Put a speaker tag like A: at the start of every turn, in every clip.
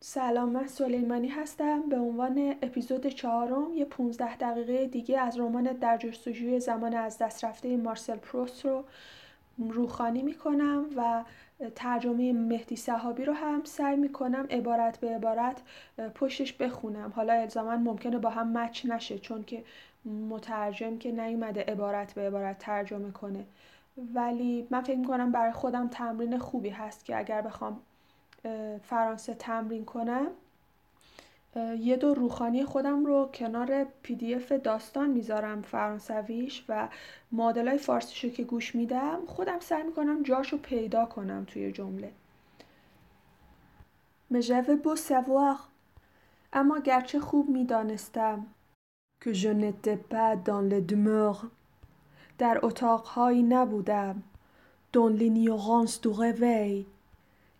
A: سلام من سلیمانی هستم. به عنوان اپیزود چهارم یه 15 دقیقه دیگه از رمان در جستجوی زمان از دست رفته مارسل پروست رو روخانی می‌کنم و ترجمه مهدی صحابی رو هم سعی می‌کنم عبارت به عبارت پشتش بخونم. حالا الزاما ممکنه با هم مچ نشه چون که مترجم که نیومده عبارت به عبارت ترجمه کنه. ولی من فکر می‌کنم برای خودم تمرین خوبی هست که اگر بخوام فرانسه تمرین کنم. یه دو روخانی خودم رو کنار پی دی اف داستان می‌ذارم فرانسویش و مدلای فارسیشو که گوش میدم خودم سعی می‌کنم جاشو پیدا کنم توی جمله. مجوه بو سوار اما گرچه خوب می‌دانستم که je n'étais pas dans les در اتاقهایی نبودم. دون l'ignorance du réveil.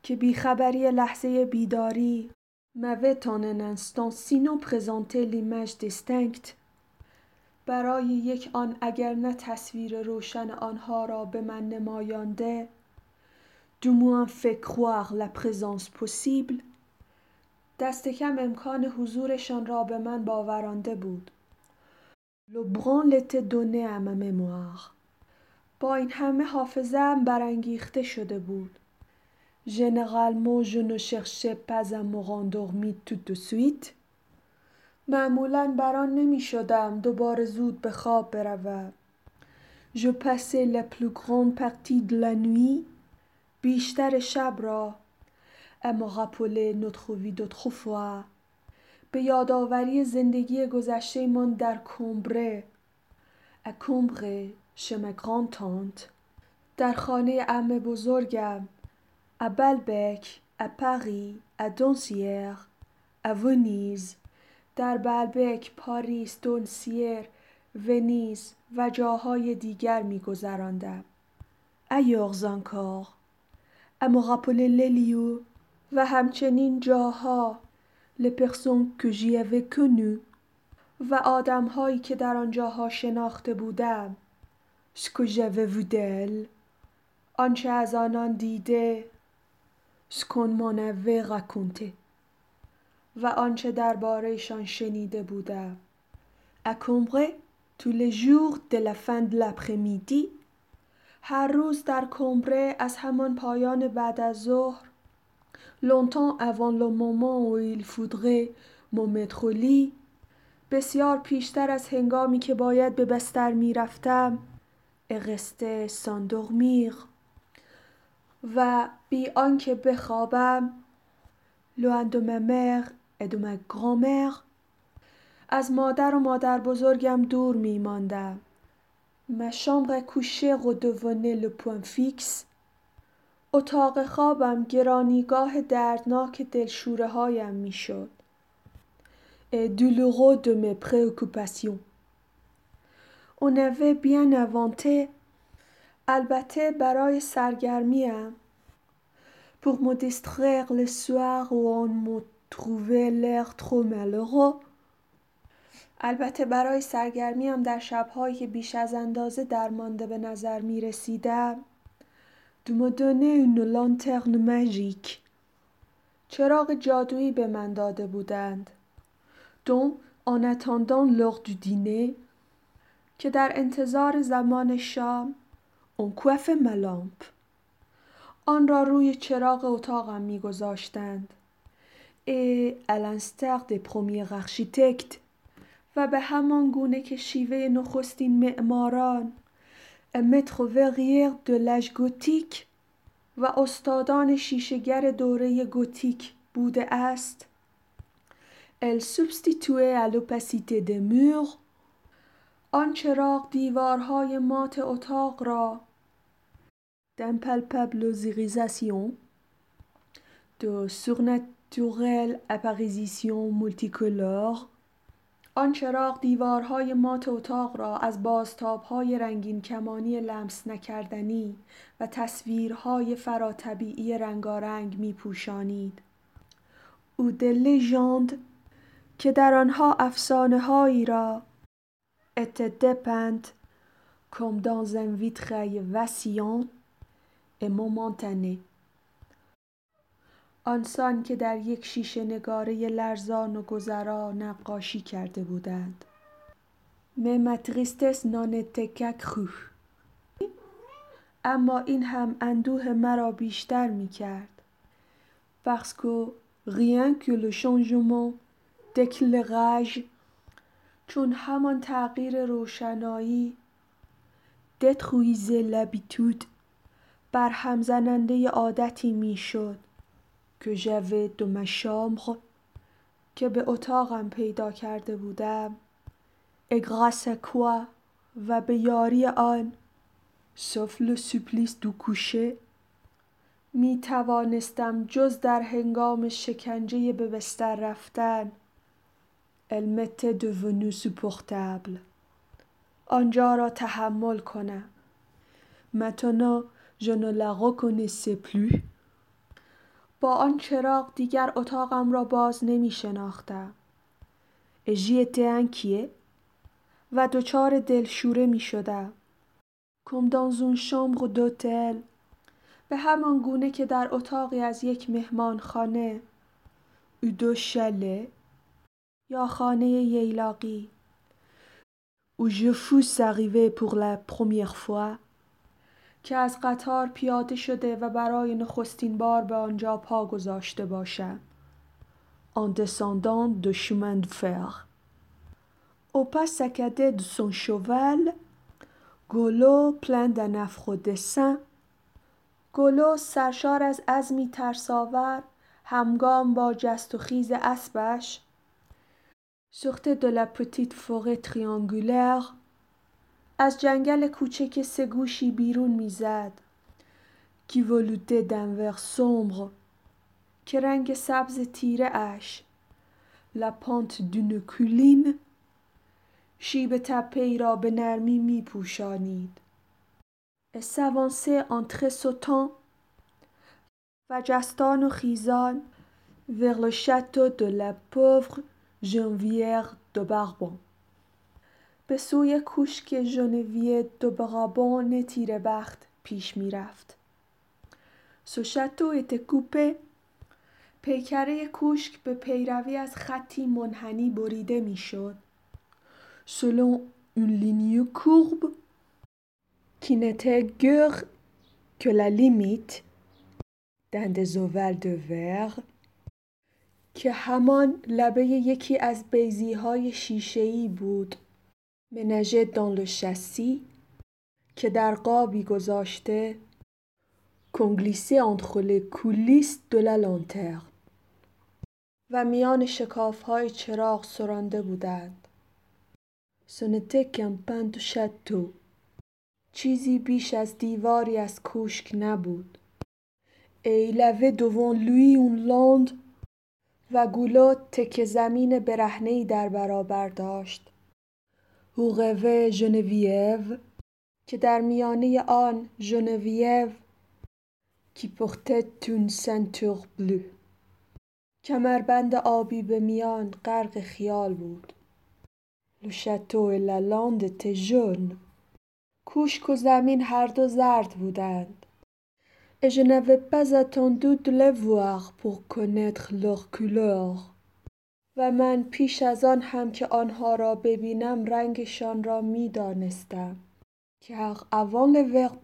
A: که بیخبری لحظه بیداری. En un instant sinon présenté l'image distincte. برای یک آن اگر نه تصویر روشن آنها را به من نمایانده fait croire la présence possible. دست کم امکان حضورشان را به من باورانده بود. Donné à ma mémoire. با این همه حافظه‌ام برانگیخته شده بود. Généralement, je ne cherchais pas à me rendormir tout de suite. معمولا بران نمی شدم دوباره زود به خواب بروم. Je passais la plus grande partie de la nuit بیشتر شب را à me rappeler notre vie d'autrefois به یادآوری زندگی گذشته من در کمبره à Combray chez ma grand-tante در خانه عمه بزرگم à Balbec, à Paris, à Doncières, à Venise. در بلبک، پاریس، دونسیر، ونیز و جاهای دیگر می گذراندم. ایوغ زانکار اما غپل لیلیو و همچنین جاها. لپخسون که جیوه کنو و آدمهایی که در آن جاها شناخته بودم. شکو جیوه آنچه از آنان دیده. سکون منوه غکونته. و آنچه دربارهشان شنیده بودم. اکومغه تو لجور دلفند لپخمیدی هر روز در کمبره از همان پایان بعد از ظهر لونتان اوان لو مومان و ایل فودغه مومدخولی بسیار پیشتر از هنگامی که باید به بستر می رفتم اغسته ساندوغ میغ و بی آنکه بخوابم لوان دو ممر ا دو مگرومر از مادر و مادر بزرگم دور می ماندم. م شامبر ا کوشه رو دوونه لو پوان فیکس. اتاق خوابم گرانیگاه دردناک دلشوره هایم می شد. ا دولورو دو می پراکوپاسیون اون اوه بیان اوانته البته برای سرگرمیم. Pour me distraire le soir où on me trouvait l'air trop malheureux. البته برای سرگرمیم در شبهایی که بیش از اندازه درمانده به نظر می رسیدم. De me donner une lanterne magique. چراغ جادویی به من داده بودند. Dont en attendant l'heure du dîner که در انتظار زمان شام coiffe ma lampe آن را روی چراغ اتاقم میگذاشتند. à l'instar des premiers architectes. و به همان گونه که شیوه نخستین معماران. Verrière de l'âge gothique. و استادان شیشهگر دوره گوتیک بوده است. Substituait à l'opacité des murs. آن چراغ دیوارهای مات اتاق را d'impalpables irisations de surnaturelles apparitions multicolores آن چراغ دیوارهای مات اتاق را از بازتابهای رنگین کمانی لمس نکردنی و تصویرهای فراتبیعی رنگارنگ می پوشانید. او de که در آنها افسانه هایی را était dépeinte comme dans un vitrail vacillant et momentané آنسان که در یک شیشه نگاره لرزان و گذرا نقاشی کرده بودند Mais ma tristesse n'en était اما این هم اندوه مرا بیشتر می کرد. Parce que rien que le changement d'éclairage چون همان تغییر روشنایی détruisait l'habitude بر همزننده عادتی می‌شد. که de ma chambre که به اتاقم پیدا کرده بودم. à quoi و به یاری آن. le supplice du coucher می توانستم جز در هنگام شکنجه به بستر رفتن. m'était devenue supportable آنجا را تحمل کنم. maintenant je ne la reconnaissais plus. با آن چراغ دیگر اتاقم را باز نمی شناختم étais و دچار دلشوره می شدم comme dans une chambre d'hôtel. به همان گونه که در اتاقی از یک مهمانخانه او دو شله یا خانه ییلاقی. Où je fus arrivé pour la première fois. که از قطار پیاده شده و برای نخستین بار به آنجا پا گذاشته باشم. آن descendant du de chemin de fer. Au pas saccadé de son cheval, Golo plein گلو سرشار از عزمی ترساور همگام با جست و خیز اسبش سخته دو لپتیت فوق تریانگولر از جنگل کوچک سه گوشی بیرون می‌زد کی ولوته دنور سومبر که رنگ سبز تیره اش لا پانت دونه کولین شیب تپه را به نرمی می پوشانید. سوانسه انتخه سوتان و جستان و خیزان ورلو شاتو دو لا پوور جنویر دو باربون. به سوی کوشک ژنویه دو برابان تیره بخت پیش می رفت. سوشتو کوپه پیکره کوشک به پیروی از خطی منحنی بریده می شد. selon une ligne courbe qui n'était guère que la limite d'un des ovales که همان لبه یکی از بیزی های شیشه‌ای بود منژه دان شسی که در قابی گذاشته کنگلیسه les coulisses de la lanterne و میان شکاف های چراغ سرانده بودند. سنته کمپند شتو چیزی بیش از دیواری از کوشک نبود. ایلوه دوان لوی اون لاند و گولو تک زمین برهنهی در برابر داشت. هوغوه ژنویو که در میانه آن ژنویو کی پورتت اون سنتور بلو کمربند آبی به میان غرق خیال بود لو شاتو لا لاند ژون کوشک و زمین هر دو زرد بودند et je n'avais pas attendu de les voir pour connaître leur couleur. و من پیش از آن هم که آنها را ببینم رنگشان را می دانستم. car avant le verre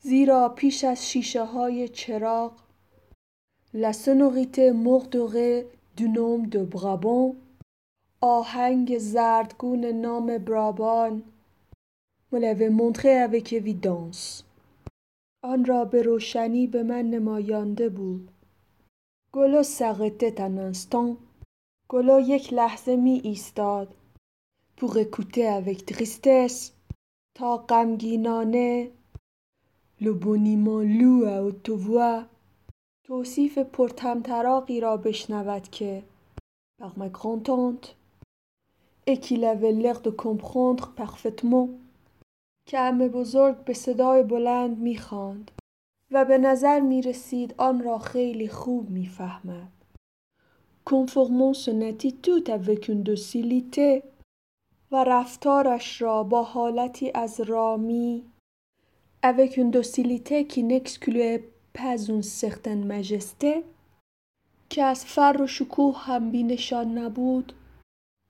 A: زیرا پیش از شیشه های چراغ la sonorité mordorée du nom de Brabant آهنگ زردگون نام برابان l'avait montré avec évidence آن را به روشنی به من نمایانده بود گلو سارته ت آن گلو یک لحظه می ایستاد. پوغ کوته اوک ویک تریستس تا غمگینانه لوبونی مول لو او تووا توصیف تو را بشنود که پغم گونتونت ا کیل ا وای لیر دو کومپروندر پرفیتمون که ام بزرگ به صدای بلند می خواند و به نظر می رسید آن را خیلی خوب می فهمد. کنفرمون سنتی تو تا سیلیته و رفتارش را با حالتی از رامی اوکندو سیلیته که نکس کلوه پزون سختن مجسته که از فر و شکوه هم بی نشان نبود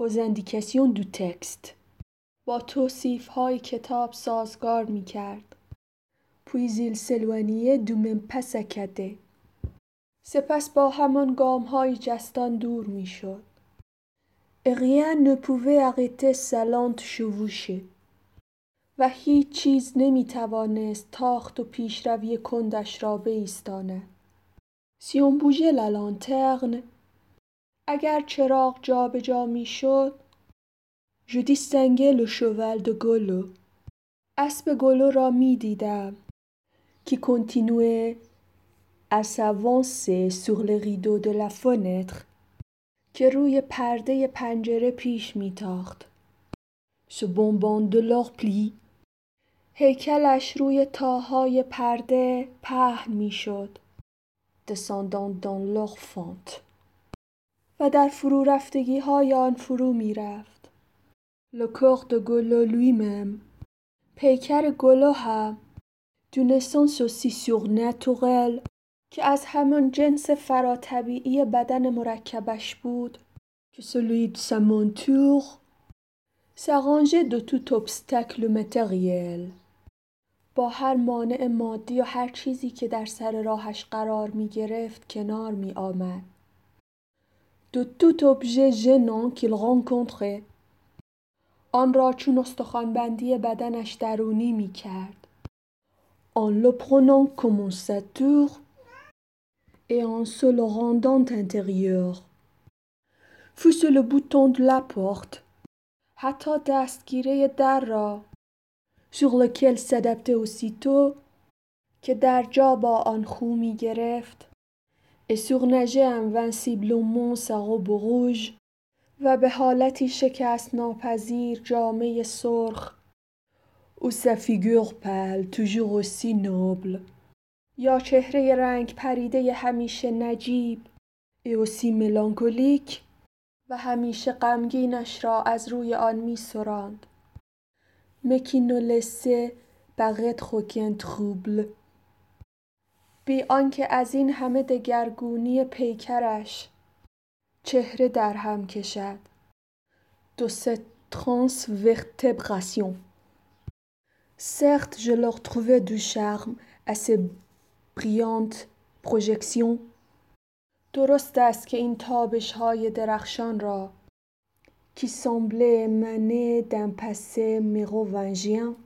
A: و زندیکسیون دو تکست با توصیف های کتاب سازگار می کرد. پویزیل سلوانیه دومن پسکده. سپس با همان گام های جستان دور می شد. اغیان نپوه اقیته سلانت شووشه و هیچ چیز نمی توانست تاخت و پیش کندش را به ایستانه. سیون بوژه لالانترن اگر چراغ جا به جا می شد جودی سنگل و شوولد و گلو اسب گلو را می دیدم qui continuait à s'avancer sur les rideaux de la fenêtre که روی پرده پنجره پیش میتاخت. ce bonbon de leur pli هیکلش روی تاهای پرده پهن می‌شد. descendant dans leur fente و در فرو رفتگی های آن فرو می رفت. Le corps de Golo lui-même پیکر گلو هم d'une essence aussi surnaturelle که از همان جنس فراتبیعی بدن مرکبش بود که monture s'arrangeait de tout obstacle matériel با هر مانع مادی و هر چیزی که در سر راهش قرار می گرفت کنار می آمد. de tout objet gênant qu'il rencontrait آن را چون استخوانبندی بدنش درونی می کرد. En le prenant comme un sature et en se le rendant intérieur. fût le bouton de la porte. sur lequel s'adaptait aussitôt که در جا با آن et surnageait invinciblement sa robe rouge و به حالتی شکست ناپذیر جامعه سرخ ou sa figure pâle toujours aussi یا چهره رنگ پریده همیشه نجیب اوسی ملانکولیک و همیشه غمگینش را از روی آن می سراند. مکینولسه بغت خوکن تروبل بی آنکه از این همه دگرگونی پیکرش چهره در هم کشد. دو cette transvertébration. Certes, je leur trouvais du charme à ces brillantes projections. درست است که این تابش های درخشان را که سمبله منه دن پسه مرو ونجیان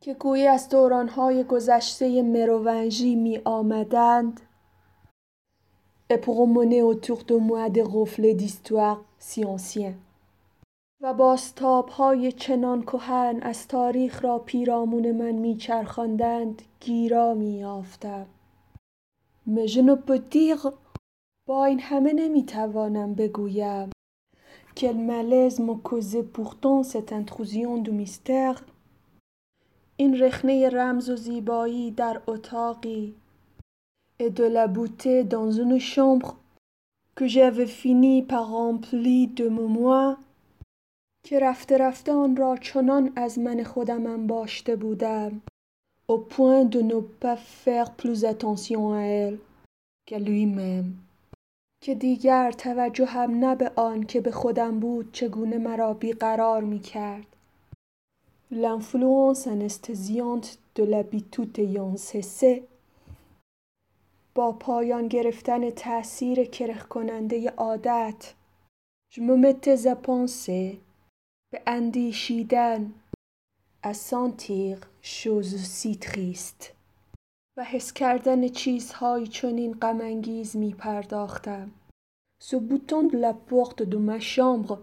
A: که گوی از دوران های گذشته مرو ونجی می آمدند. اپرو منه اتوخ دو مواد غفل دیستوار سیانسیان. و باستاب های چنان کهن از تاریخ را پیرامون من میچرخاندند گیرا میافتم peux dire با این همه نمی‌توانم بگویم malaise me causait pourtant cette intrusion du mystère این رخنه رمز و زیبایی در اتاقی beauté dans une chambre que j'avais fini par remplir de mémoire که رفته رفته آن را چنان از من خودم انباشته بودم. Au point de ne pas faire plus attention à elle qu'à lui-même. که دیگر توجه هم نه به آن که به خودم بود چگونه مرا بیقرار می کرد. L'influence anesthésiante de l'habitude ayant cessé. با پایان گرفتن تأثیر کرخ کننده عادت me mettais à penser به اندیشیدن از سانتیر شوز سی تریست و حس کردن چیزهایی چنین غمانگیز می پرداختم. Bouton de la porte de ma chambre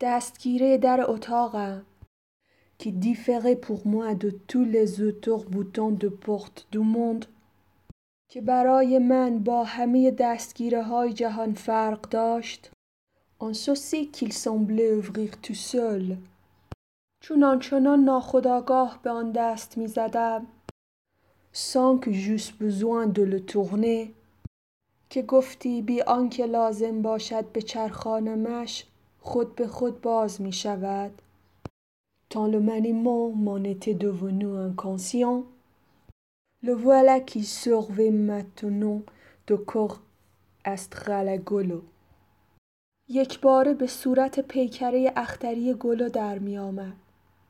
A: دستگیره در اتاقم qui différait pour moi de tous les autres boutons de porte du که برای من با همه دستگیره های جهان فرق داشت en ceci qu'il semblait ouvrir tout seul چون آنچنان ناخداگاه به آن دست می زدم sans que j'eusse besoin de le tourner که گفتی بی آنکه لازم باشد به چرخانمش خود به خود باز می شود tant le maniement m'en était devenu inconscient Le voilà qui survit maintenant de cour استقل یک باره به صورت پیکره اختری گلو در می آمد.